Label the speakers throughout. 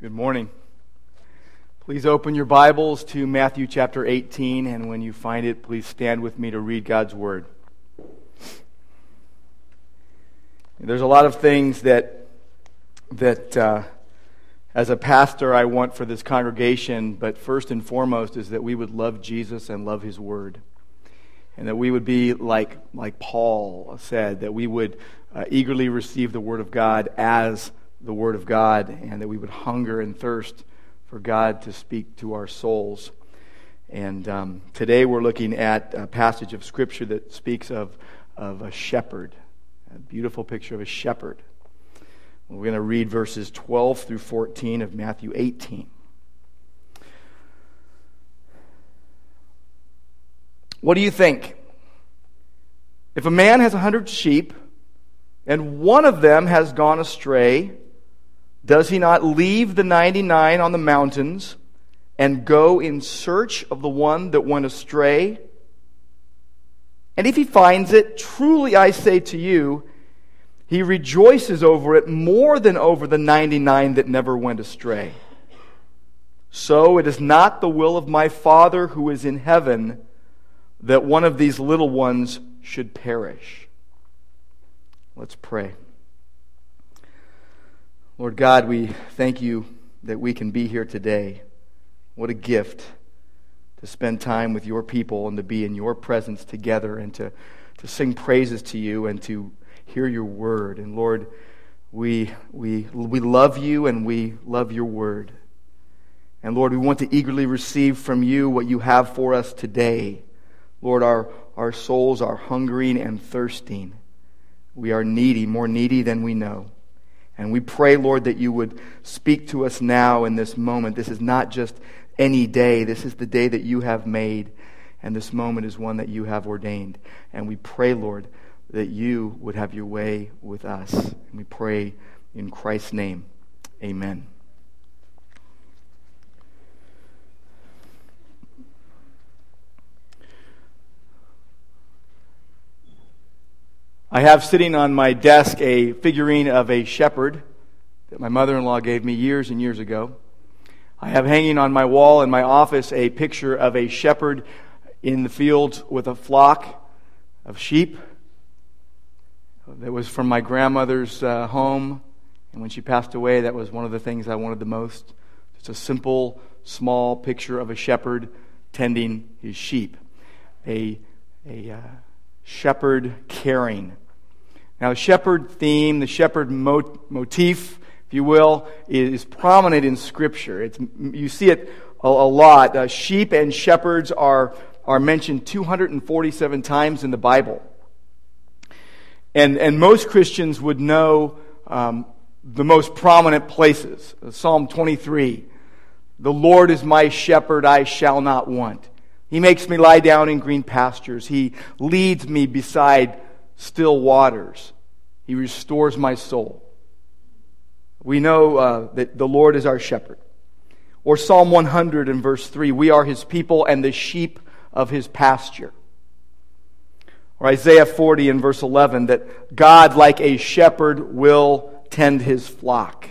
Speaker 1: Good morning. Please open your Bibles to Matthew chapter 18, and when you find it, please stand with me to read God's Word. There's a lot of things that, that uh, as a pastor, I want for this congregation, but first and foremost is that we would love Jesus and love His Word. And that we would be like, like Paul said, that we would uh, eagerly receive the Word of God as the Word of God and that we would hunger and thirst for God to speak to our souls. And um, today we're looking at a passage of Scripture that speaks of, of a shepherd, a beautiful picture of a shepherd. We're going to read verses 12 through 14 of Matthew 18. What do you think? If a man has a hundred sheep, and one of them has gone astray, does he not leave the 99 on the mountains and go in search of the one that went astray? And if he finds it, truly I say to you, he rejoices over it more than over the 99 that never went astray. So it is not the will of my Father who is in heaven that one of these little ones should perish. Let's pray. Lord God, we thank you that we can be here today. What a gift to spend time with your people and to be in your presence together and to, to sing praises to you and to hear your word. And Lord, we, we, we love you and we love your word. And Lord, we want to eagerly receive from you what you have for us today. Lord, our, our souls are hungering and thirsting. We are needy, more needy than we know. And we pray, Lord, that you would speak to us now in this moment. This is not just any day, this is the day that you have made, and this moment is one that you have ordained. And we pray, Lord, that you would have your way with us. And we pray in Christ's name. Amen. I have sitting on my desk a figurine of a shepherd that my mother in law gave me years and years ago. I have hanging on my wall in my office a picture of a shepherd in the fields with a flock of sheep that was from my grandmother's uh, home. And when she passed away, that was one of the things I wanted the most. It's a simple, small picture of a shepherd tending his sheep. A, a uh, shepherd caring. Now, the shepherd theme, the shepherd motif, if you will, is prominent in Scripture. It's, you see it a, a lot. Uh, sheep and shepherds are, are mentioned 247 times in the Bible. And, and most Christians would know um, the most prominent places. Psalm 23 The Lord is my shepherd, I shall not want. He makes me lie down in green pastures. He leads me beside still waters. He restores my soul. We know uh, that the Lord is our shepherd. Or Psalm 100 and verse 3 We are his people and the sheep of his pasture. Or Isaiah 40 and verse 11 that God, like a shepherd, will tend his flock.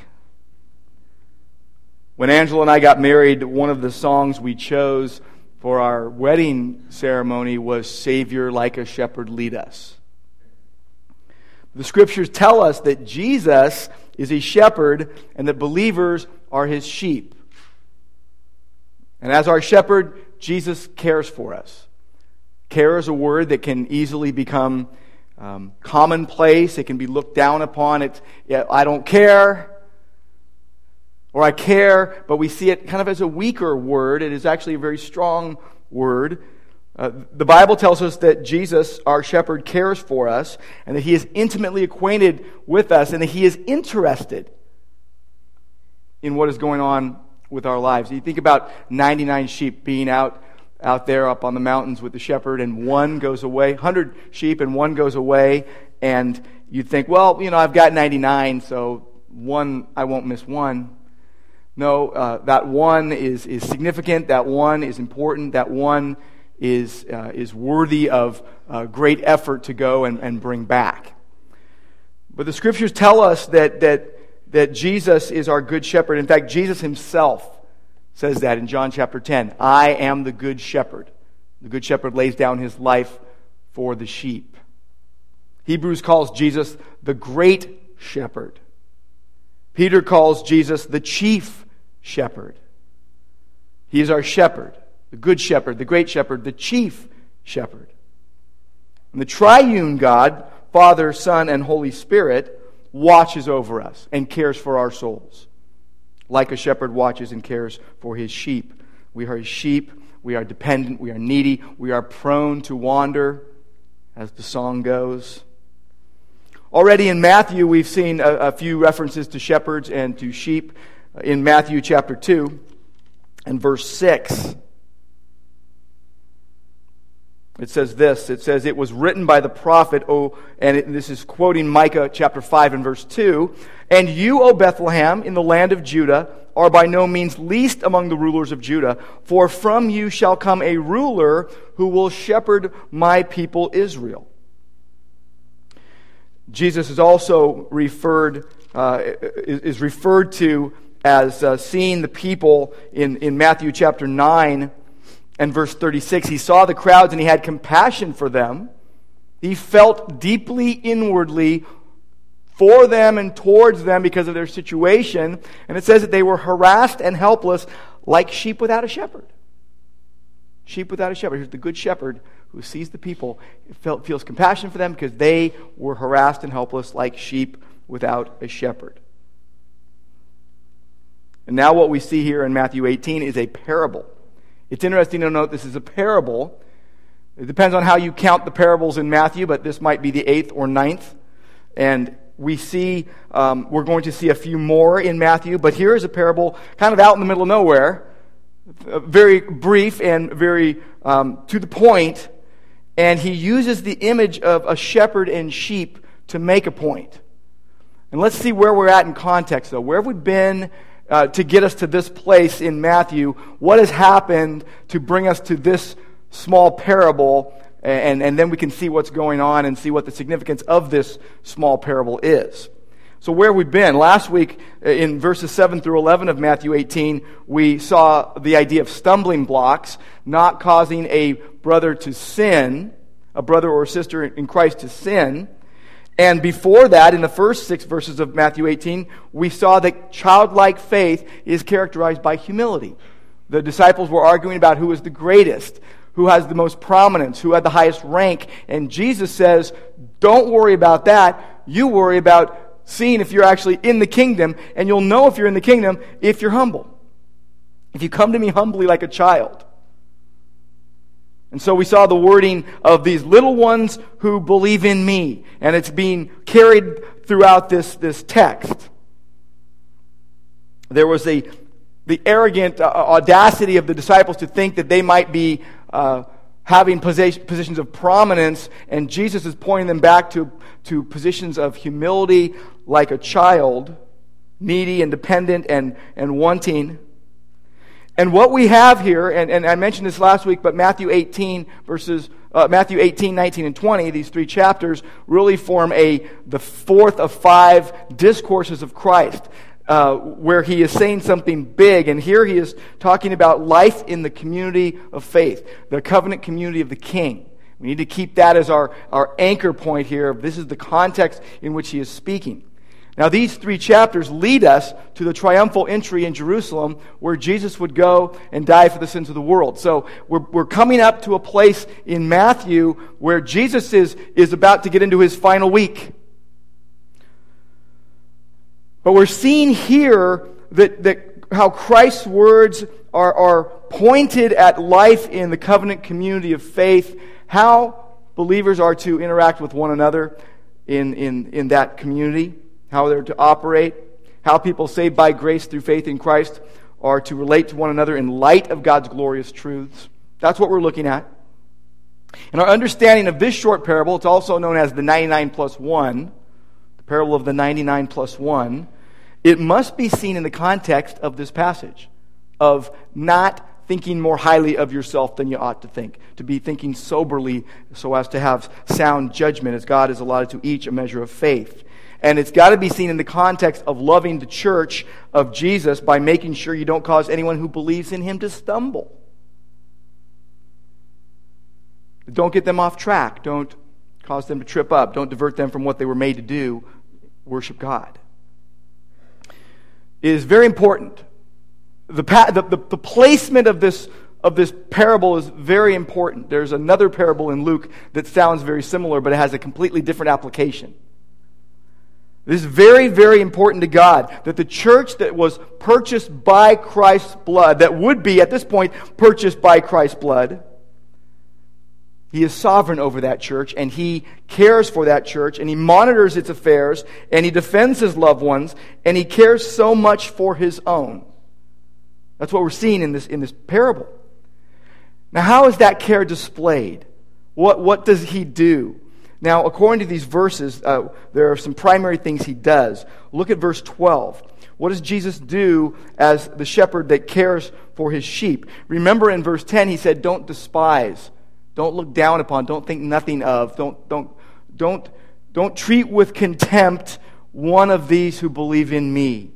Speaker 1: When Angela and I got married, one of the songs we chose for our wedding ceremony was Savior like a shepherd lead us. The scriptures tell us that Jesus is a shepherd and that believers are his sheep. And as our shepherd, Jesus cares for us. Care is a word that can easily become um, commonplace. It can be looked down upon. It's, yeah, I don't care or I care, but we see it kind of as a weaker word. It is actually a very strong word. Uh, the Bible tells us that Jesus, our shepherd, cares for us and that he is intimately acquainted with us and that he is interested in what is going on with our lives. You think about 99 sheep being out out there up on the mountains with the shepherd and one goes away, 100 sheep and one goes away and you think, well, you know, I've got 99, so one I won't miss one. No, uh, that one is, is significant, that one is important, that one is, uh, is worthy of uh, great effort to go and, and bring back. But the scriptures tell us that, that that Jesus is our good shepherd. In fact, Jesus himself says that in John chapter 10. I am the good shepherd. The good shepherd lays down his life for the sheep. Hebrews calls Jesus the great shepherd. Peter calls Jesus the chief shepherd. He is our shepherd, the good shepherd, the great shepherd, the chief shepherd. And the triune God, Father, Son, and Holy Spirit, watches over us and cares for our souls. Like a shepherd watches and cares for his sheep. We are his sheep. We are dependent. We are needy. We are prone to wander, as the song goes. Already in Matthew, we've seen a, a few references to shepherds and to sheep in Matthew chapter 2 and verse 6. It says this it says, It was written by the prophet, oh, and it, this is quoting Micah chapter 5 and verse 2. And you, O Bethlehem, in the land of Judah, are by no means least among the rulers of Judah, for from you shall come a ruler who will shepherd my people Israel. Jesus is also referred, uh, is referred to as uh, seeing the people in, in Matthew chapter 9 and verse 36. He saw the crowds and he had compassion for them. He felt deeply inwardly for them and towards them because of their situation. And it says that they were harassed and helpless like sheep without a shepherd. Sheep without a shepherd. Here's the good shepherd who sees the people, felt, feels compassion for them because they were harassed and helpless like sheep without a shepherd. And now, what we see here in Matthew 18 is a parable. It's interesting to note this is a parable. It depends on how you count the parables in Matthew, but this might be the eighth or ninth. And we see, um, we're going to see a few more in Matthew, but here is a parable kind of out in the middle of nowhere, very brief and very um, to the point, and he uses the image of a shepherd and sheep to make a point. And let's see where we're at in context, though. Where have we been uh, to get us to this place in Matthew? What has happened to bring us to this small parable? And, and then we can see what's going on and see what the significance of this small parable is. So, where have we been? Last week, uh, in verses 7 through 11 of Matthew 18, we saw the idea of stumbling blocks, not causing a brother to sin, a brother or sister in Christ to sin. And before that, in the first six verses of Matthew 18, we saw that childlike faith is characterized by humility. The disciples were arguing about who was the greatest, who has the most prominence, who had the highest rank. And Jesus says, Don't worry about that. You worry about seeing if you're actually in the kingdom, and you'll know if you're in the kingdom if you're humble. If you come to me humbly like a child. And so we saw the wording of these little ones who believe in me, and it's being carried throughout this, this text. There was a, the arrogant uh, audacity of the disciples to think that they might be uh, having positions of prominence, and Jesus is pointing them back to, to positions of humility like a child, needy and dependent and, and wanting. And what we have here, and, and I mentioned this last week, but Matthew 18 verses, uh, Matthew 18, 19, and 20, these three chapters really form a, the fourth of five discourses of Christ. Uh, where he is saying something big. And here he is talking about life in the community of faith, the covenant community of the king. We need to keep that as our, our anchor point here. This is the context in which he is speaking. Now, these three chapters lead us to the triumphal entry in Jerusalem where Jesus would go and die for the sins of the world. So, we're, we're coming up to a place in Matthew where Jesus is, is about to get into his final week. But we're seeing here that, that how Christ's words are, are pointed at life in the covenant community of faith, how believers are to interact with one another in, in, in that community, how they're to operate, how people saved by grace through faith in Christ are to relate to one another in light of God's glorious truths. That's what we're looking at. And our understanding of this short parable, it's also known as the 99 plus 1, the parable of the 99 plus 1, it must be seen in the context of this passage of not thinking more highly of yourself than you ought to think, to be thinking soberly so as to have sound judgment, as God has allotted to each a measure of faith. And it's got to be seen in the context of loving the church of Jesus by making sure you don't cause anyone who believes in him to stumble. Don't get them off track. Don't cause them to trip up. Don't divert them from what they were made to do worship God. It is very important. The, the, the, the placement of this of this parable is very important. There's another parable in Luke that sounds very similar, but it has a completely different application. This is very, very important to God that the church that was purchased by Christ's blood, that would be at this point purchased by Christ's blood, he is sovereign over that church, and he cares for that church, and he monitors its affairs, and he defends his loved ones, and he cares so much for his own. That's what we're seeing in this, in this parable. Now, how is that care displayed? What, what does he do? Now, according to these verses, uh, there are some primary things he does. Look at verse 12. What does Jesus do as the shepherd that cares for his sheep? Remember in verse 10, he said, Don't despise, don't look down upon, don't think nothing of, don't, don't, don't, don't treat with contempt one of these who believe in me.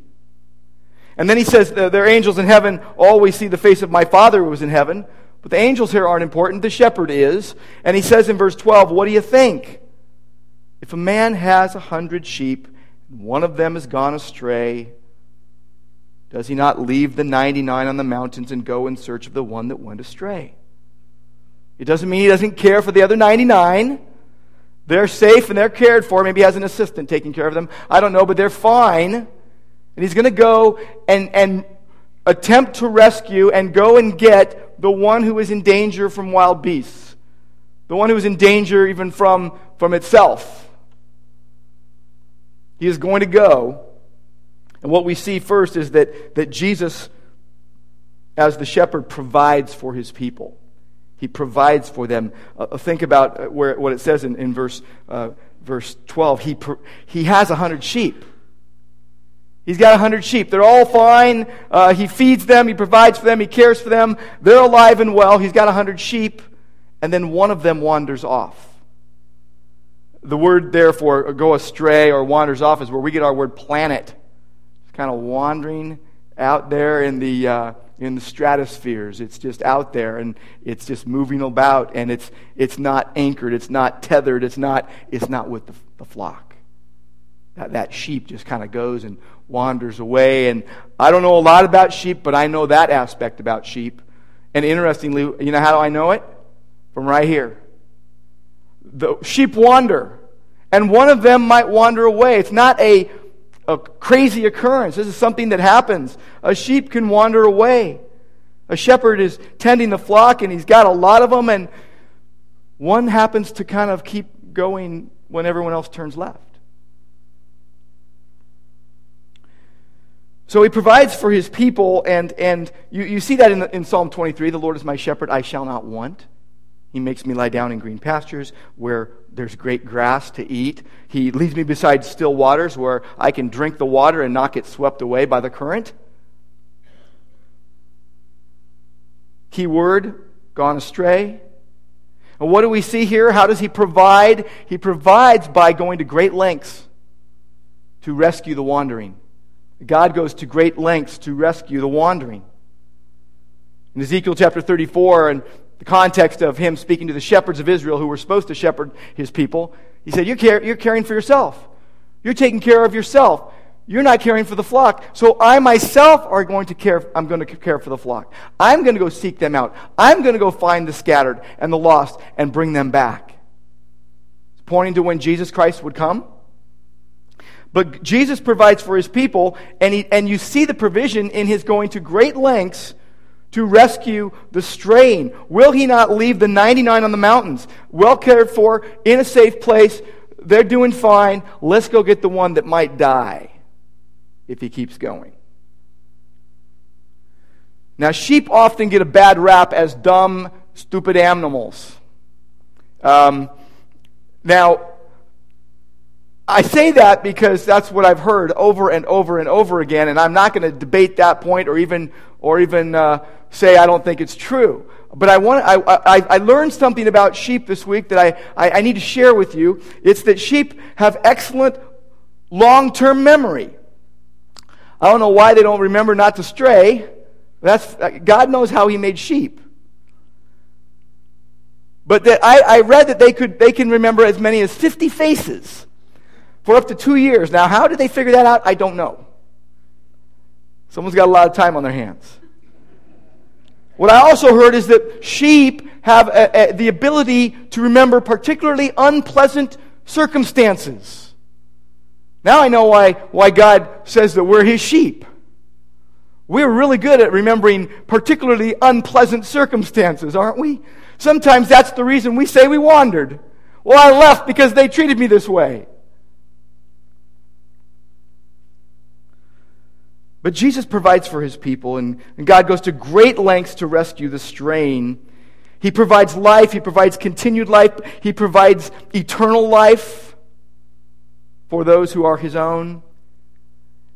Speaker 1: And then he says, There are angels in heaven always see the face of my Father who is in heaven. But the angels here aren't important. The shepherd is. And he says in verse 12, What do you think? If a man has a hundred sheep, and one of them has gone astray, does he not leave the 99 on the mountains and go in search of the one that went astray? It doesn't mean he doesn't care for the other 99. They're safe and they're cared for. Maybe he has an assistant taking care of them. I don't know, but they're fine. And he's going to go and, and attempt to rescue and go and get the one who is in danger from wild beasts, the one who is in danger even from, from itself. He is going to go. And what we see first is that, that Jesus, as the shepherd, provides for his people. He provides for them. Uh, think about uh, where, what it says in, in verse, uh, verse 12. He, he has a hundred sheep. He's got a hundred sheep. They're all fine. Uh, he feeds them. He provides for them. He cares for them. They're alive and well. He's got a hundred sheep. And then one of them wanders off. The word, therefore, go astray or wanders off is where we get our word planet. It's kind of wandering out there in the, uh, in the stratospheres. It's just out there and it's just moving about and it's, it's not anchored. It's not tethered. It's not, it's not with the, the flock. That, that sheep just kind of goes and wanders away. And I don't know a lot about sheep, but I know that aspect about sheep. And interestingly, you know how do I know it? From right here. The sheep wander, and one of them might wander away. It's not a, a crazy occurrence. This is something that happens. A sheep can wander away. A shepherd is tending the flock, and he's got a lot of them, and one happens to kind of keep going when everyone else turns left. So he provides for his people, and, and you, you see that in, the, in Psalm 23 the Lord is my shepherd, I shall not want. He makes me lie down in green pastures where there's great grass to eat. He leads me beside still waters where I can drink the water and not get swept away by the current. Key word, gone astray. And what do we see here? How does he provide? He provides by going to great lengths to rescue the wandering. God goes to great lengths to rescue the wandering. In Ezekiel chapter 34, and the context of him speaking to the shepherds of Israel who were supposed to shepherd his people, he said, You're, care- you're caring for yourself. You're taking care of yourself. You're not caring for the flock. So I myself are going to care, I'm going to care for the flock. I'm going to go seek them out. I'm going to go find the scattered and the lost and bring them back. It's pointing to when Jesus Christ would come. But Jesus provides for his people, and, he, and you see the provision in his going to great lengths to rescue the straying. Will he not leave the 99 on the mountains, well cared for, in a safe place? They're doing fine. Let's go get the one that might die if he keeps going. Now, sheep often get a bad rap as dumb, stupid animals. Um, now, I say that because that's what I've heard over and over and over again, and I'm not going to debate that point or even, or even uh, say I don't think it's true. But I, want, I, I, I learned something about sheep this week that I, I, I need to share with you. It's that sheep have excellent long term memory. I don't know why they don't remember not to stray. That's, God knows how He made sheep. But that I, I read that they, could, they can remember as many as 50 faces for up to two years. Now, how did they figure that out? I don't know. Someone's got a lot of time on their hands. What I also heard is that sheep have a, a, the ability to remember particularly unpleasant circumstances. Now I know why, why God says that we're his sheep. We're really good at remembering particularly unpleasant circumstances, aren't we? Sometimes that's the reason we say we wandered. Well, I left because they treated me this way. But Jesus provides for his people, and, and God goes to great lengths to rescue the straying. He provides life, he provides continued life, he provides eternal life for those who are his own.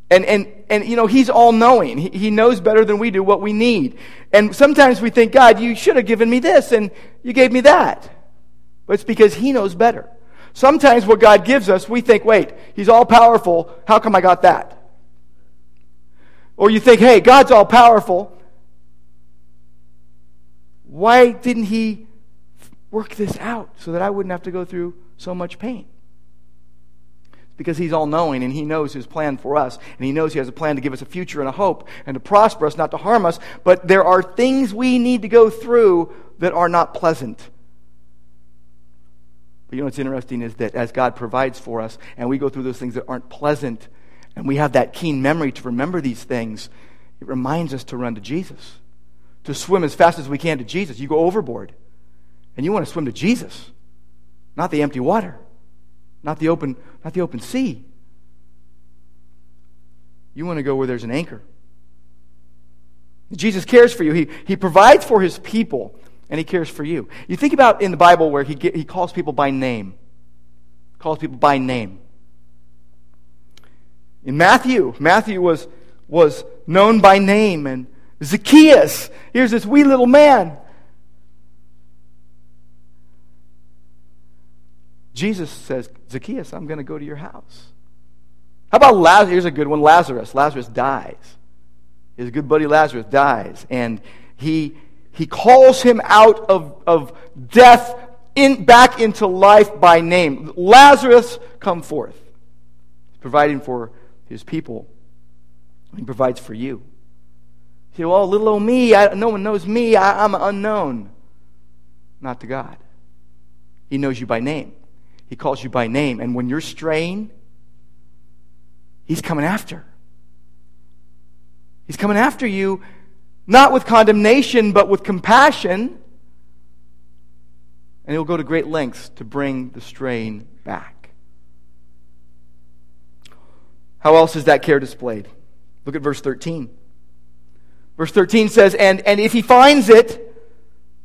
Speaker 1: And, and, and you know, he's all knowing. He, he knows better than we do what we need. And sometimes we think, God, you should have given me this, and you gave me that. But it's because he knows better. Sometimes what God gives us, we think, wait, he's all powerful. How come I got that? Or you think, hey, God's all powerful. Why didn't He work this out so that I wouldn't have to go through so much pain? Because He's all knowing and He knows His plan for us. And He knows He has a plan to give us a future and a hope and to prosper us, not to harm us. But there are things we need to go through that are not pleasant. But you know what's interesting is that as God provides for us and we go through those things that aren't pleasant, and we have that keen memory to remember these things, it reminds us to run to Jesus, to swim as fast as we can to Jesus. You go overboard, and you want to swim to Jesus, not the empty water, not the open, not the open sea. You want to go where there's an anchor. Jesus cares for you. He, he provides for his people, and he cares for you. You think about in the Bible where he, he calls people by name. Calls people by name. In Matthew, Matthew was, was known by name, and Zacchaeus, here's this wee little man. Jesus says, Zacchaeus, I'm going to go to your house. How about Lazarus? Here's a good one Lazarus. Lazarus dies. His good buddy Lazarus dies. And he, he calls him out of, of death in, back into life by name. Lazarus, come forth. Providing for his people. He provides for you. You say, well, little old me, I, no one knows me, I, I'm unknown. Not to God. He knows you by name. He calls you by name. And when you're straying, He's coming after. He's coming after you, not with condemnation, but with compassion. And He'll go to great lengths to bring the straying back. How else is that care displayed? Look at verse 13. Verse 13 says, and, and if he finds it,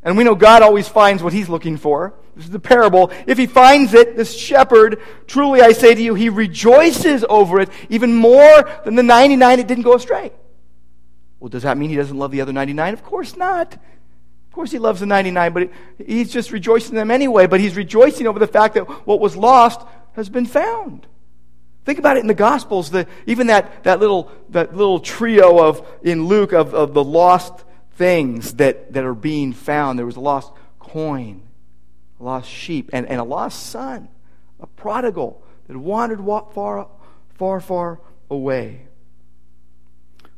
Speaker 1: and we know God always finds what he's looking for. This is the parable. If he finds it, this shepherd, truly I say to you, he rejoices over it even more than the 99 that didn't go astray. Well, does that mean he doesn't love the other 99? Of course not. Of course he loves the 99, but he's just rejoicing in them anyway. But he's rejoicing over the fact that what was lost has been found. Think about it in the Gospels, the, even that, that, little, that little trio of, in Luke of, of the lost things that, that are being found. There was a lost coin, a lost sheep, and, and a lost son, a prodigal that wandered far, far, far away.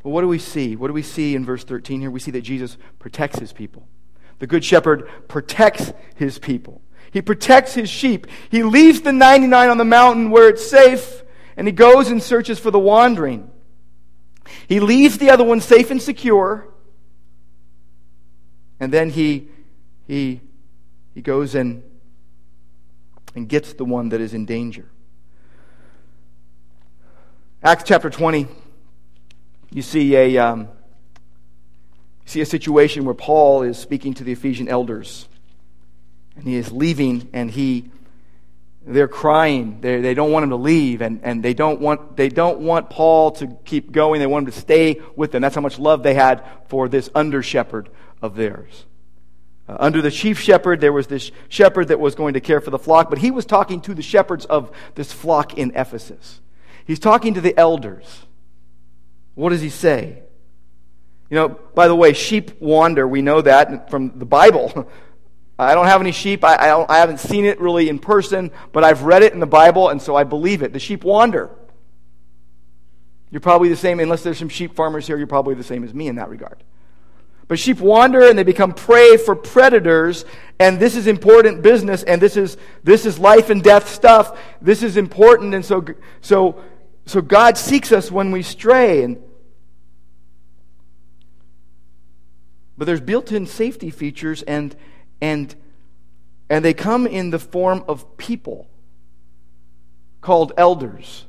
Speaker 1: Well, what do we see? What do we see in verse 13 here? We see that Jesus protects his people. The Good Shepherd protects his people. He protects his sheep. He leaves the 99 on the mountain where it's safe and he goes and searches for the wandering. He leaves the other one safe and secure, and then he, he, he goes and, and gets the one that is in danger. Acts chapter 20, you see a, um, you see a situation where Paul is speaking to the Ephesian elders, and he is leaving, and he they're crying. They're, they do not want him to leave, and, and they, don't want, they don't want Paul to keep going. They want him to stay with them. That's how much love they had for this under shepherd of theirs. Uh, under the chief shepherd, there was this shepherd that was going to care for the flock, but he was talking to the shepherds of this flock in Ephesus. He's talking to the elders. What does he say? You know, by the way, sheep wander. We know that from the Bible. I don't have any sheep. I, I, I, haven't seen it really in person, but I've read it in the Bible, and so I believe it. The sheep wander. You're probably the same, unless there's some sheep farmers here, you're probably the same as me in that regard. But sheep wander and they become prey for predators, and this is important business, and this is, this is life and death stuff. This is important, and so, so, so God seeks us when we stray. And, but there's built in safety features, and and, and they come in the form of people called elders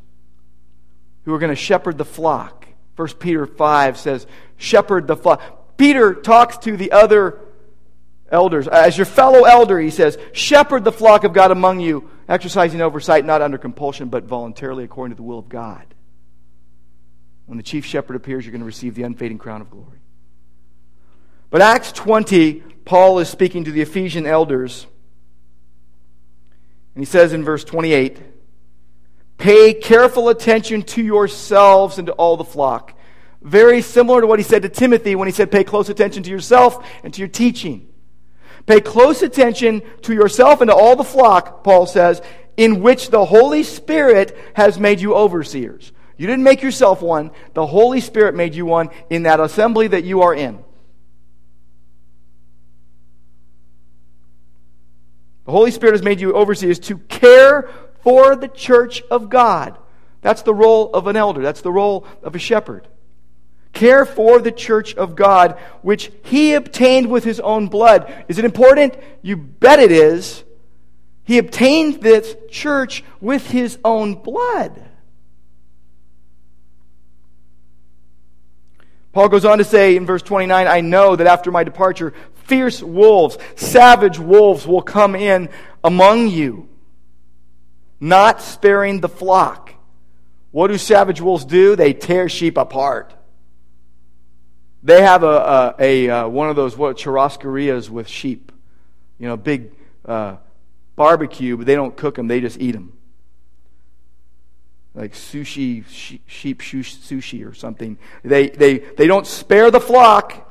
Speaker 1: who are going to shepherd the flock. 1 Peter 5 says, shepherd the flock. Peter talks to the other elders. As your fellow elder, he says, shepherd the flock of God among you, exercising oversight not under compulsion, but voluntarily according to the will of God. When the chief shepherd appears, you're going to receive the unfading crown of glory. But Acts 20 Paul is speaking to the Ephesian elders. And he says in verse 28 Pay careful attention to yourselves and to all the flock. Very similar to what he said to Timothy when he said, Pay close attention to yourself and to your teaching. Pay close attention to yourself and to all the flock, Paul says, in which the Holy Spirit has made you overseers. You didn't make yourself one, the Holy Spirit made you one in that assembly that you are in. The Holy Spirit has made you overseers to care for the church of God. That's the role of an elder, that's the role of a shepherd. Care for the church of God, which he obtained with his own blood. Is it important? You bet it is. He obtained this church with his own blood. Paul goes on to say in verse 29 I know that after my departure, fierce wolves, savage wolves will come in among you, not sparing the flock. What do savage wolves do? They tear sheep apart. They have a, a, a uh, one of those what churrascarias with sheep, you know, big uh, barbecue, but they don't cook them; they just eat them like sushi, sheep sushi or something. They, they, they don't spare the flock.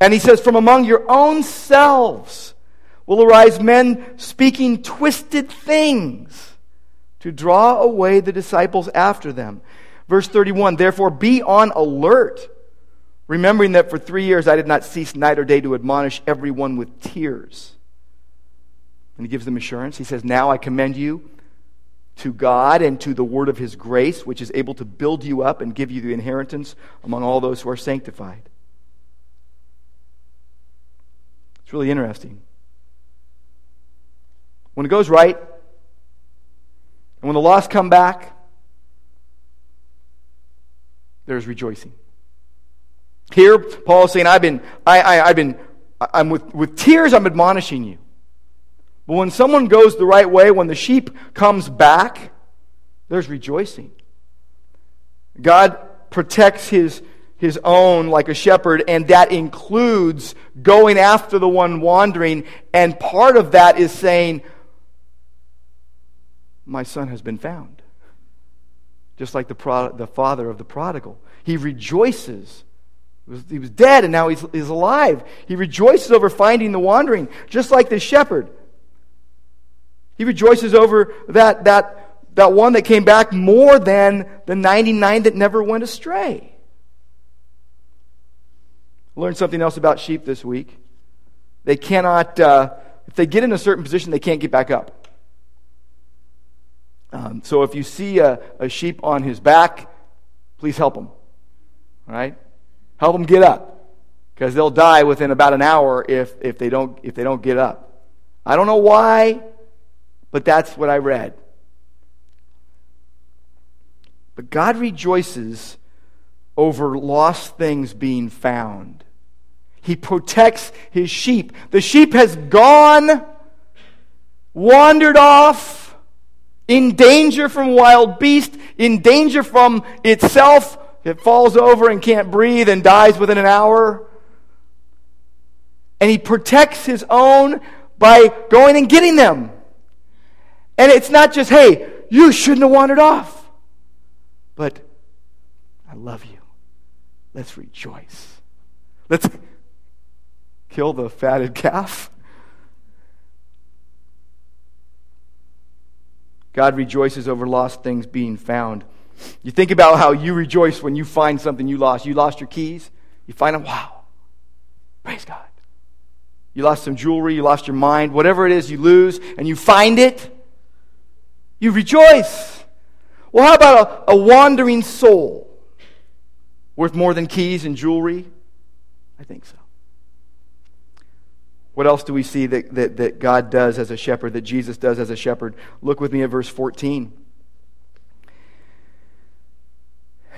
Speaker 1: And he says, From among your own selves will arise men speaking twisted things to draw away the disciples after them. Verse 31 Therefore, be on alert, remembering that for three years I did not cease night or day to admonish everyone with tears. And he gives them assurance. He says, Now I commend you to God and to the word of his grace, which is able to build you up and give you the inheritance among all those who are sanctified. It's really interesting. When it goes right, and when the lost come back, there's rejoicing. Here, Paul is saying, I've been, I, I, I've been, I'm with, with tears, I'm admonishing you. But when someone goes the right way, when the sheep comes back, there's rejoicing. God protects his his own like a shepherd, and that includes going after the one wandering. And part of that is saying, My son has been found. Just like the, the father of the prodigal. He rejoices. He was, he was dead, and now he's, he's alive. He rejoices over finding the wandering, just like the shepherd. He rejoices over that, that, that one that came back more than the 99 that never went astray. Learned something else about sheep this week. They cannot, uh, if they get in a certain position, they can't get back up. Um, so if you see a, a sheep on his back, please help him. All right? Help him get up. Because they'll die within about an hour if, if, they don't, if they don't get up. I don't know why, but that's what I read. But God rejoices over lost things being found. He protects his sheep. The sheep has gone, wandered off, in danger from wild beast, in danger from itself. It falls over and can't breathe and dies within an hour. And he protects his own by going and getting them. And it's not just, hey, you shouldn't have wandered off. but I love you. Let's rejoice. Let's kill the fatted calf. God rejoices over lost things being found. You think about how you rejoice when you find something you lost. You lost your keys, you find them, wow, praise God. You lost some jewelry, you lost your mind, whatever it is you lose, and you find it, you rejoice. Well, how about a, a wandering soul worth more than keys and jewelry? I think so. What else do we see that, that, that God does as a shepherd, that Jesus does as a shepherd? Look with me at verse 14.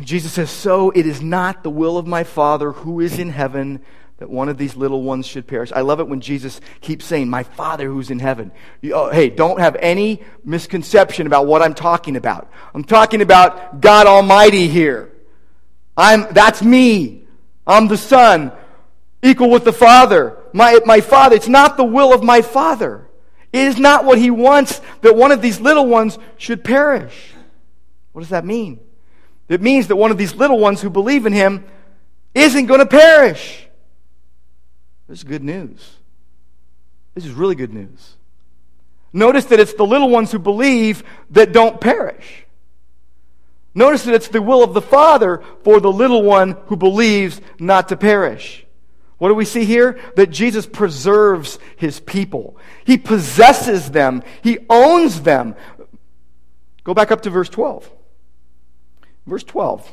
Speaker 1: Jesus says, So it is not the will of my Father who is in heaven that one of these little ones should perish. I love it when Jesus keeps saying, My Father who's in heaven. You, oh, hey, don't have any misconception about what I'm talking about. I'm talking about God Almighty here. I'm, that's me. I'm the Son, equal with the Father my, my father. It's not the will of my father. It is not what he wants that one of these little ones should perish. What does that mean? It means that one of these little ones who believe in him isn't going to perish. This is good news. This is really good news. Notice that it's the little ones who believe that don't perish. Notice that it's the will of the Father for the little one who believes not to perish. What do we see here? That Jesus preserves his people. He possesses them. He owns them. Go back up to verse 12. Verse 12.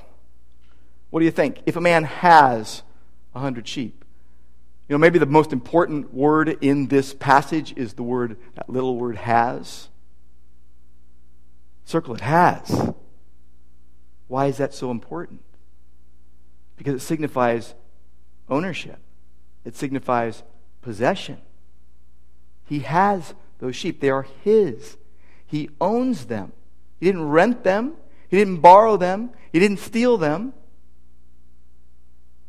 Speaker 1: What do you think? If a man has a hundred sheep, you know, maybe the most important word in this passage is the word, that little word has. Circle it, has. Why is that so important? Because it signifies ownership it signifies possession. He has those sheep, they are his. He owns them. He didn't rent them, he didn't borrow them, he didn't steal them.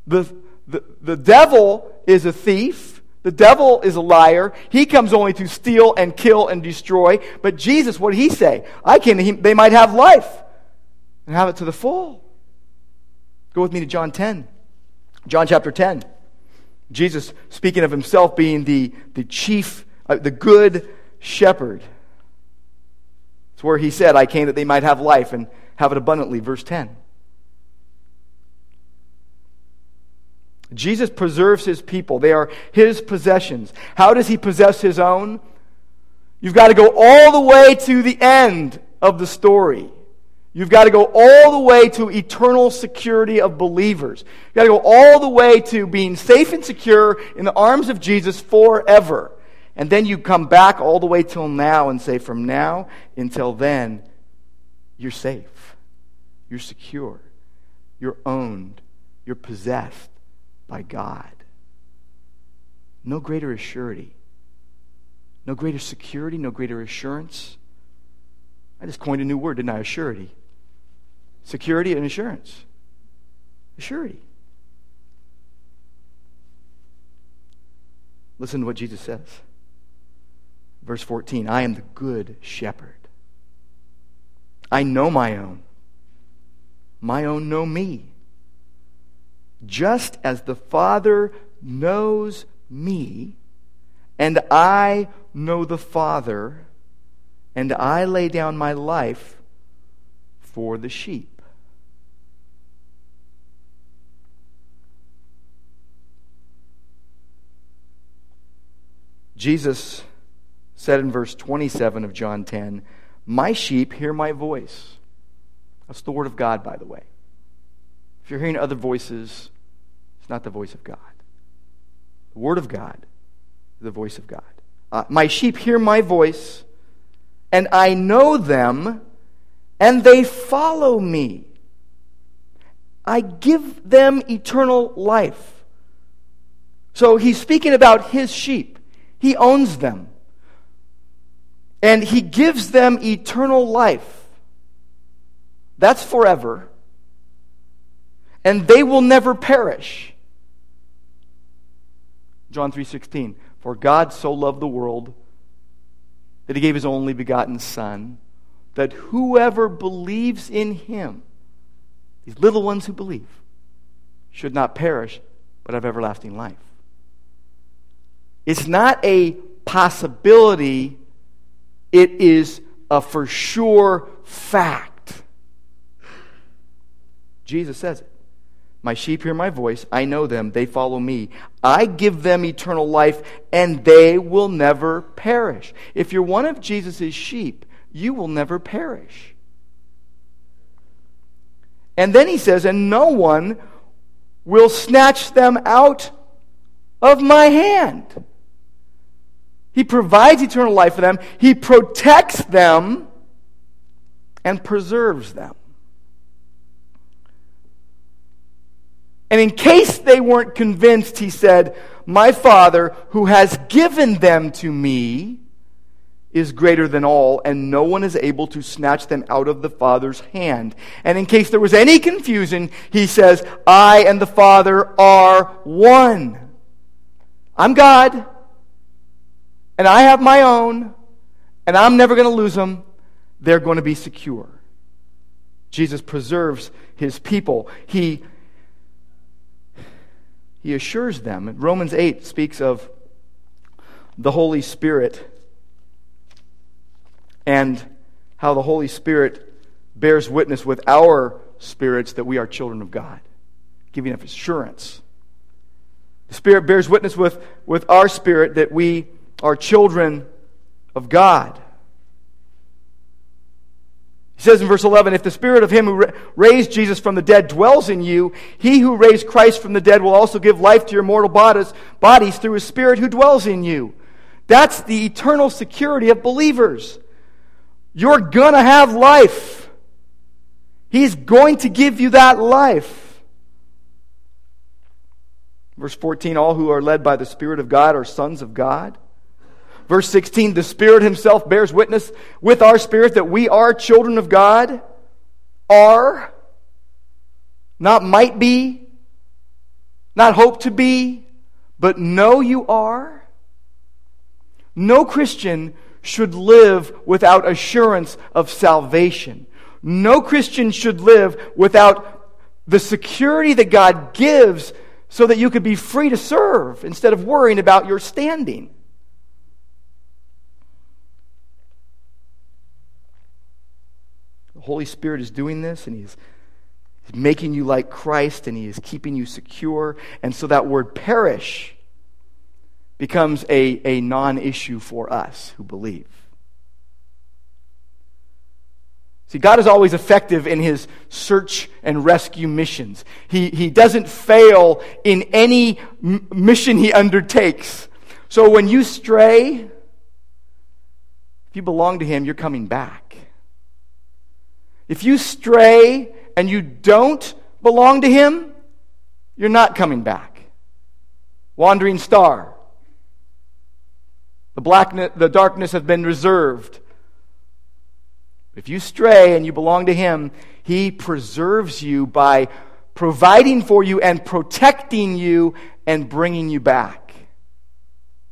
Speaker 1: The, the, the devil is a thief. The devil is a liar. He comes only to steal and kill and destroy. But Jesus, what did he say? I came he, they might have life and have it to the full. Go with me to John 10. John chapter 10. Jesus speaking of himself being the, the chief, uh, the good shepherd. It's where he said, I came that they might have life and have it abundantly. Verse 10. Jesus preserves his people. They are his possessions. How does he possess his own? You've got to go all the way to the end of the story. You've got to go all the way to eternal security of believers. You've got to go all the way to being safe and secure in the arms of Jesus forever. And then you come back all the way till now and say, from now until then, you're safe. You're secure. You're owned. You're possessed by God. No greater assurity. No greater security, no greater assurance. I just coined a new word, didn't I? Assurity security and assurance. Assurity. Listen to what Jesus says. Verse 14 I am the good shepherd. I know my own. My own know me. Just as the Father knows me, and I know the Father, and I lay down my life for the sheep. Jesus said in verse 27 of John 10, My sheep hear my voice. That's the word of God, by the way. If you're hearing other voices, it's not the voice of God. The word of God the voice of God. Uh, my sheep hear my voice, and I know them, and they follow me. I give them eternal life. So he's speaking about his sheep. He owns them. And He gives them eternal life. That's forever. And they will never perish. John 3:16 For God so loved the world that he gave his only begotten son that whoever believes in him these little ones who believe, should not perish, but have everlasting life. It's not a possibility, it is a for sure fact. Jesus says it. My sheep hear my voice. I know them. They follow me. I give them eternal life, and they will never perish. If you're one of Jesus' sheep, you will never perish. And then he says, And no one will snatch them out of my hand. He provides eternal life for them, He protects them, and preserves them. And in case they weren't convinced, he said, My Father, who has given them to me, is greater than all, and no one is able to snatch them out of the Father's hand. And in case there was any confusion, he says, I and the Father are one. I'm God, and I have my own, and I'm never going to lose them. They're going to be secure. Jesus preserves his people. He he assures them. Romans 8 speaks of the Holy Spirit and how the Holy Spirit bears witness with our spirits that we are children of God, giving us assurance. The Spirit bears witness with, with our spirit that we are children of God. He says in verse 11, If the spirit of him who raised Jesus from the dead dwells in you, he who raised Christ from the dead will also give life to your mortal bodies, through his spirit who dwells in you. That's the eternal security of believers. You're going to have life. He's going to give you that life. Verse 14 All who are led by the Spirit of God are sons of God. Verse 16, the Spirit Himself bears witness with our spirit that we are children of God. Are, not might be, not hope to be, but know you are. No Christian should live without assurance of salvation. No Christian should live without the security that God gives so that you could be free to serve instead of worrying about your standing. The Holy Spirit is doing this, and He's, making you like Christ, and He is keeping you secure. And so that word perish becomes a, a non issue for us who believe. See, God is always effective in his search and rescue missions. He, he doesn't fail in any m- mission he undertakes. So when you stray, if you belong to him, you're coming back. If you stray and you don't belong to Him, you're not coming back. Wandering star. The, blackness, the darkness has been reserved. If you stray and you belong to Him, He preserves you by providing for you and protecting you and bringing you back.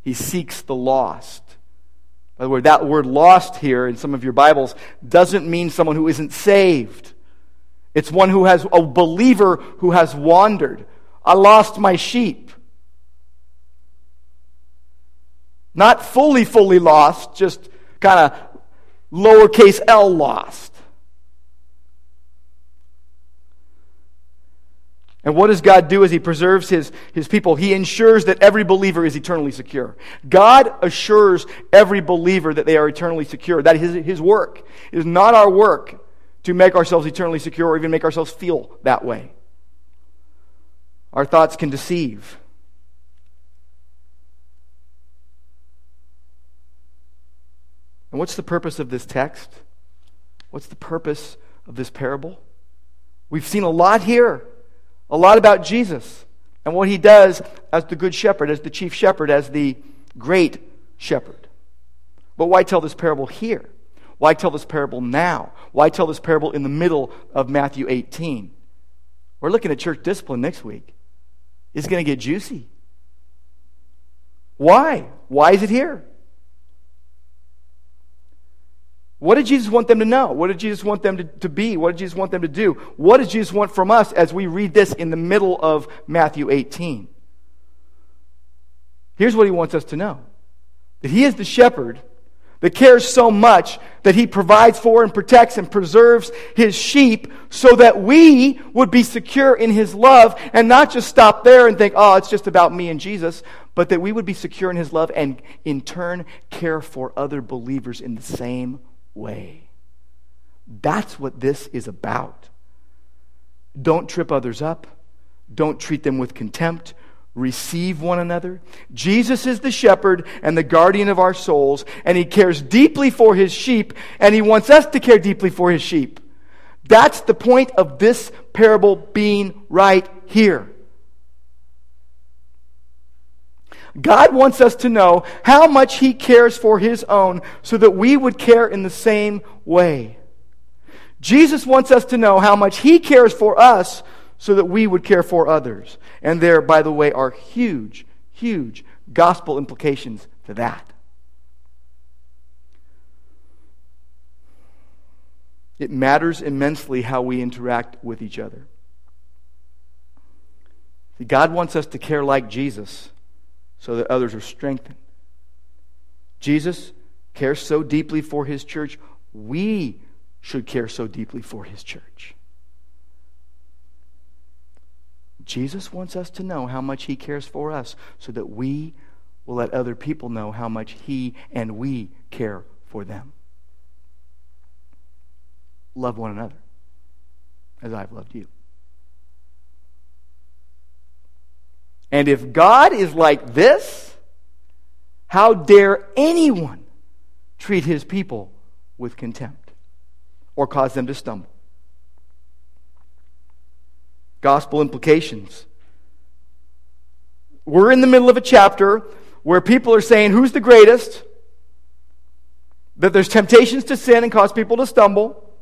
Speaker 1: He seeks the lost. By the way, that word lost here in some of your Bibles doesn't mean someone who isn't saved. It's one who has, a believer who has wandered. I lost my sheep. Not fully, fully lost, just kind of lowercase l lost. And what does God do as He preserves his, his people? He ensures that every believer is eternally secure. God assures every believer that they are eternally secure. That is His work. It is not our work to make ourselves eternally secure or even make ourselves feel that way. Our thoughts can deceive. And what's the purpose of this text? What's the purpose of this parable? We've seen a lot here a lot about Jesus and what he does as the good shepherd, as the chief shepherd, as the great shepherd. But why tell this parable here? Why tell this parable now? Why tell this parable in the middle of Matthew 18? We're looking at church discipline next week. It's going to get juicy. Why? Why is it here? What did Jesus want them to know? What did Jesus want them to, to be? What did Jesus want them to do? What does Jesus want from us as we read this in the middle of Matthew 18? Here's what he wants us to know that he is the shepherd that cares so much that he provides for and protects and preserves his sheep so that we would be secure in his love and not just stop there and think, oh, it's just about me and Jesus, but that we would be secure in his love and in turn care for other believers in the same way. That's what this is about. Don't trip others up. Don't treat them with contempt receive one another. Jesus is the shepherd and the guardian of our souls, and he cares deeply for his sheep, and he wants us to care deeply for his sheep. That's the point of this parable being right here. God wants us to know how much he cares for his own so that we would care in the same way. Jesus wants us to know how much he cares for us so that we would care for others. And there, by the way, are huge, huge gospel implications to that. It matters immensely how we interact with each other. God wants us to care like Jesus so that others are strengthened. Jesus cares so deeply for his church, we should care so deeply for his church. Jesus wants us to know how much He cares for us so that we will let other people know how much He and we care for them. Love one another as I've loved you. And if God is like this, how dare anyone treat his people with contempt or cause them to stumble? gospel implications. We're in the middle of a chapter where people are saying, Who's the greatest? That there's temptations to sin and cause people to stumble.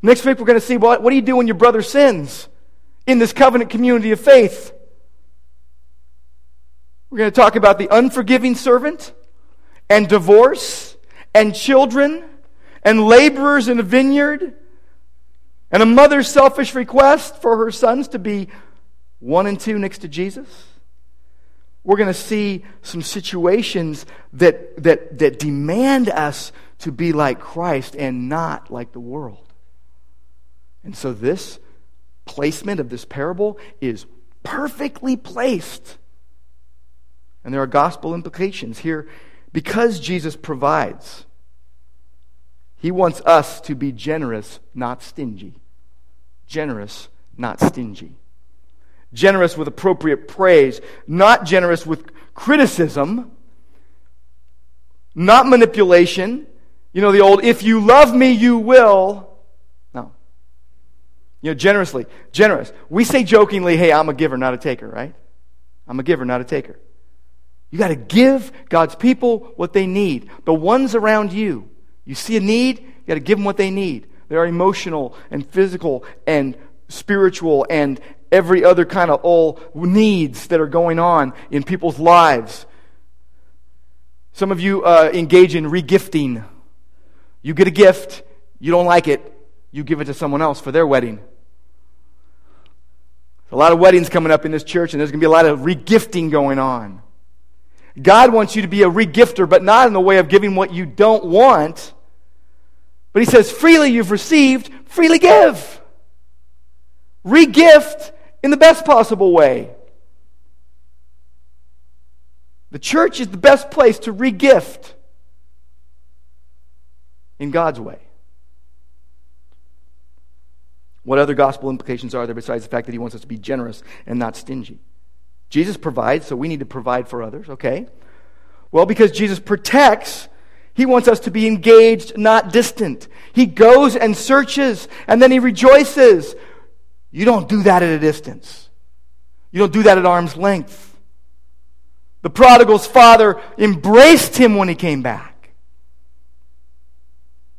Speaker 1: Next week, we're going to see what, what do you do when your brother sins in this covenant community of faith? We're going to talk about the unforgiving servant and divorce and children and laborers in a vineyard and a mother's selfish request for her sons to be one and two next to Jesus. We're going to see some situations that, that, that demand us to be like Christ and not like the world. And so, this placement of this parable is perfectly placed. And there are gospel implications here because Jesus provides. He wants us to be generous, not stingy. Generous, not stingy. Generous with appropriate praise, not generous with criticism, not manipulation. You know, the old, if you love me, you will. No. You know, generously, generous. We say jokingly, hey, I'm a giver, not a taker, right? I'm a giver, not a taker. You got to give God's people what they need. The ones around you, you see a need, you got to give them what they need. They are emotional and physical and spiritual and every other kind of all needs that are going on in people's lives. Some of you uh, engage in regifting. You get a gift, you don't like it, you give it to someone else for their wedding. a lot of weddings coming up in this church, and there's going to be a lot of regifting going on. God wants you to be a regifter, but not in the way of giving what you don't want but he says, freely you've received, freely give. Regift in the best possible way. The church is the best place to regift in God's way. What other gospel implications are there besides the fact that he wants us to be generous and not stingy? Jesus provides, so we need to provide for others, okay? Well, because Jesus protects, he wants us to be engaged, not distant. He goes and searches, and then he rejoices. You don't do that at a distance. You don't do that at arm's length. The prodigal's father embraced him when he came back.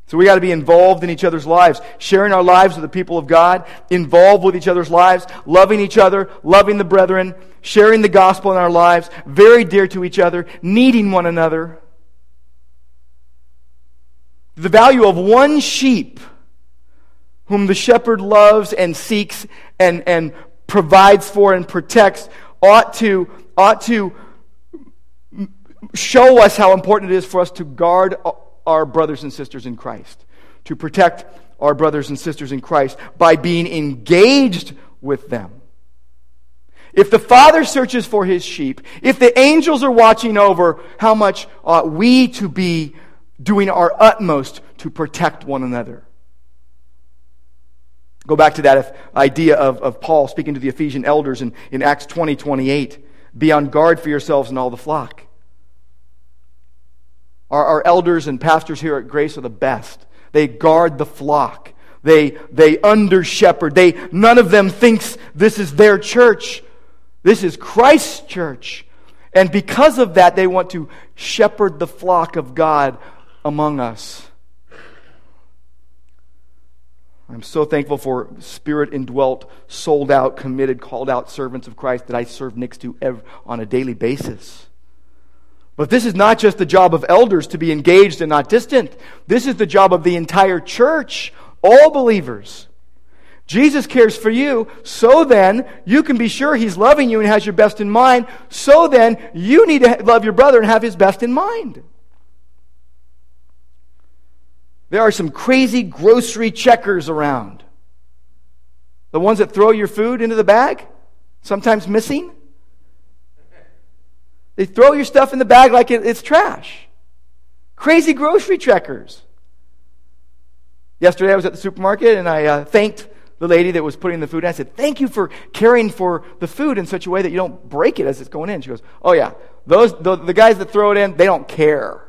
Speaker 1: So we got to be involved in each other's lives, sharing our lives with the people of God, involved with each other's lives, loving each other, loving the brethren, sharing the gospel in our lives, very dear to each other, needing one another. The value of one sheep whom the shepherd loves and seeks and, and provides for and protects ought to, ought to show us how important it is for us to guard our brothers and sisters in Christ, to protect our brothers and sisters in Christ by being engaged with them. If the Father searches for his sheep, if the angels are watching over, how much ought we to be doing our utmost to protect one another? Go back to that idea of, of Paul speaking to the Ephesian elders in, in Acts 20 28. Be on guard for yourselves and all the flock. Our, our elders and pastors here at Grace are the best. They guard the flock. They, they under shepherd. They, none of them thinks this is their church. This is Christ's church. And because of that, they want to shepherd the flock of God among us. I'm so thankful for spirit indwelt, sold out, committed, called out servants of Christ that I serve next to every, on a daily basis. But this is not just the job of elders to be engaged and not distant. This is the job of the entire church, all believers. Jesus cares for you, so then you can be sure He's loving you and has your best in mind. So then you need to love your brother and have his best in mind. There are some crazy grocery checkers around. The ones that throw your food into the bag, sometimes missing. They throw your stuff in the bag like it's trash. Crazy grocery checkers. Yesterday I was at the supermarket and I uh, thanked the lady that was putting the food in. I said, Thank you for caring for the food in such a way that you don't break it as it's going in. She goes, Oh, yeah. Those, the, the guys that throw it in, they don't care.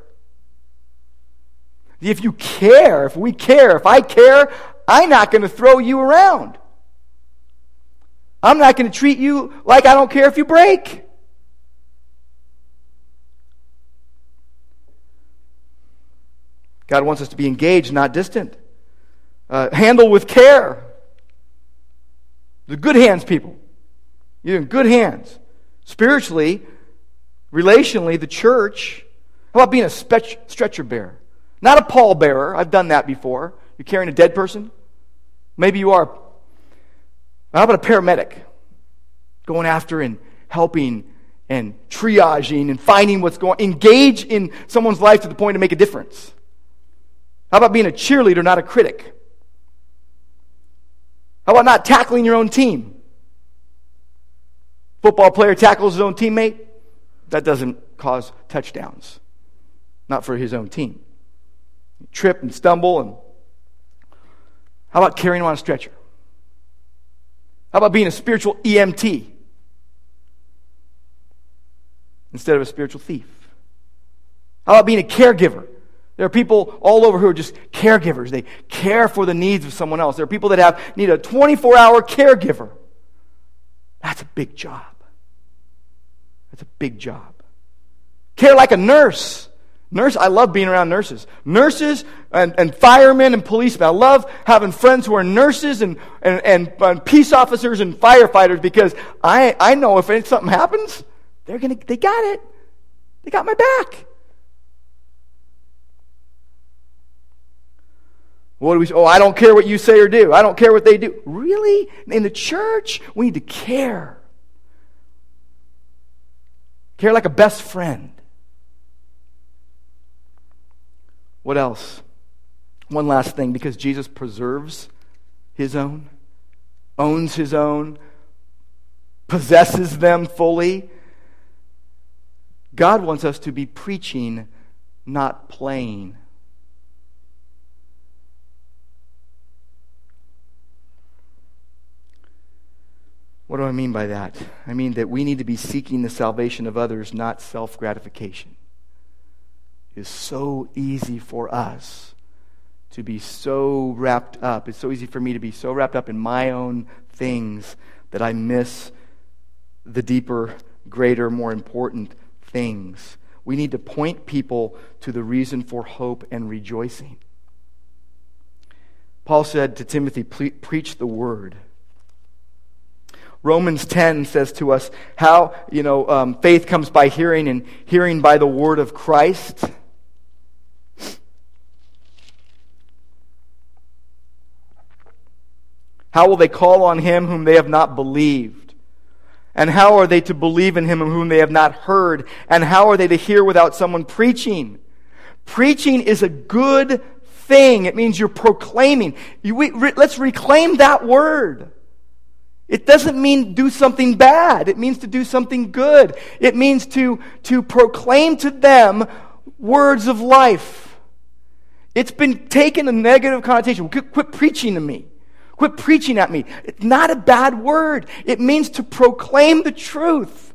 Speaker 1: If you care, if we care, if I care, I'm not going to throw you around. I'm not going to treat you like I don't care if you break. God wants us to be engaged, not distant. Uh, handle with care. The good hands people. You're in good hands. Spiritually, relationally, the church. How about being a stretcher bearer? Not a pall bearer. I've done that before. You're carrying a dead person. Maybe you are. How about a paramedic? Going after and helping and triaging and finding what's going engage in someone's life to the point to make a difference. How about being a cheerleader, not a critic? How about not tackling your own team? Football player tackles his own teammate. That doesn't cause touchdowns. Not for his own team. Trip and stumble and how about carrying him on a stretcher? How about being a spiritual EMT instead of a spiritual thief? How about being a caregiver there are people all over who are just caregivers. They care for the needs of someone else. There are people that have need a 24-hour caregiver. That's a big job. That's a big job. Care like a nurse. Nurse, I love being around nurses. Nurses and, and firemen and policemen. I love having friends who are nurses and, and, and, and peace officers and firefighters because I, I know if something happens, they're gonna, they got it. They got my back. What do we say? Oh, I don't care what you say or do. I don't care what they do. Really? In the church, we need to care. Care like a best friend. What else? One last thing because Jesus preserves his own, owns his own, possesses them fully. God wants us to be preaching, not playing. What do I mean by that? I mean that we need to be seeking the salvation of others, not self gratification. It is so easy for us to be so wrapped up. It's so easy for me to be so wrapped up in my own things that I miss the deeper, greater, more important things. We need to point people to the reason for hope and rejoicing. Paul said to Timothy, Preach the word. Romans 10 says to us how, you know, um, faith comes by hearing and hearing by the word of Christ. How will they call on him whom they have not believed? And how are they to believe in him whom they have not heard? And how are they to hear without someone preaching? Preaching is a good thing. It means you're proclaiming. You, we, re, let's reclaim that word. It doesn't mean do something bad. It means to do something good. It means to, to proclaim to them words of life. It's been taken a negative connotation. Quit, quit preaching to me. Quit preaching at me. It's not a bad word. It means to proclaim the truth.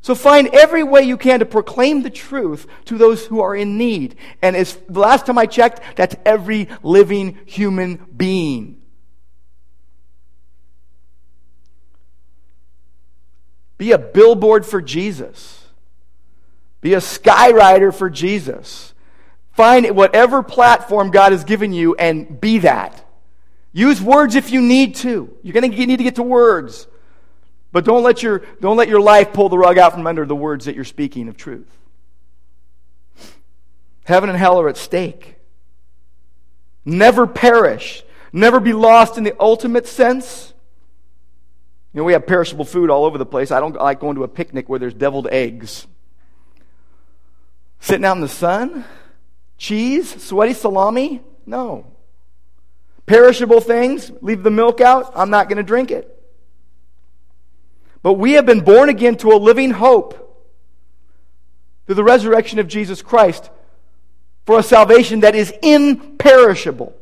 Speaker 1: So find every way you can to proclaim the truth to those who are in need. And as the last time I checked, that's every living human being. Be a billboard for Jesus. Be a skywriter for Jesus. Find whatever platform God has given you and be that. Use words if you need to. You're going to need to get to words. But don't let your, don't let your life pull the rug out from under the words that you're speaking of truth. Heaven and hell are at stake. Never perish. Never be lost in the ultimate sense. You know, we have perishable food all over the place. I don't like going to a picnic where there's deviled eggs. Sitting out in the sun? Cheese? Sweaty salami? No. Perishable things, leave the milk out, I'm not going to drink it. But we have been born again to a living hope through the resurrection of Jesus Christ for a salvation that is imperishable.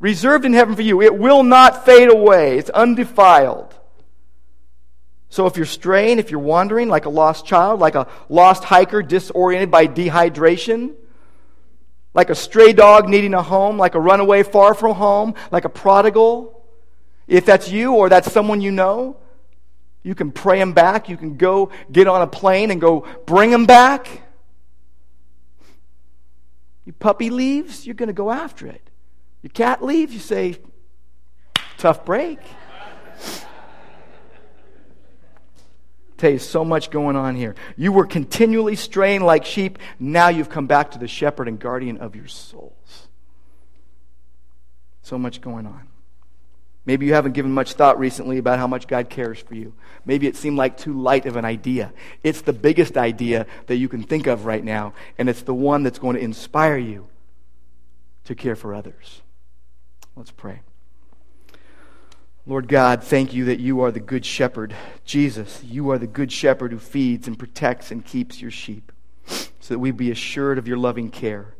Speaker 1: Reserved in heaven for you. It will not fade away. It's undefiled. So if you're straying, if you're wandering like a lost child, like a lost hiker disoriented by dehydration, like a stray dog needing a home, like a runaway far from home, like a prodigal. If that's you or that's someone you know, you can pray him back. You can go get on a plane and go bring him back. Your puppy leaves, you're going to go after it. Your cat leaves, you say, tough break. Tell you, so much going on here. You were continually straying like sheep. Now you've come back to the shepherd and guardian of your souls. So much going on. Maybe you haven't given much thought recently about how much God cares for you. Maybe it seemed like too light of an idea. It's the biggest idea that you can think of right now, and it's the one that's going to inspire you to care for others. Let's pray. Lord God, thank you that you are the good shepherd. Jesus, you are the good shepherd who feeds and protects and keeps your sheep so that we be assured of your loving care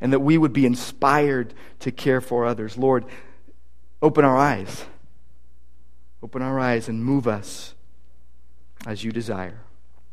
Speaker 1: and that we would be inspired to care for others. Lord, open our eyes. Open our eyes and move us as you desire.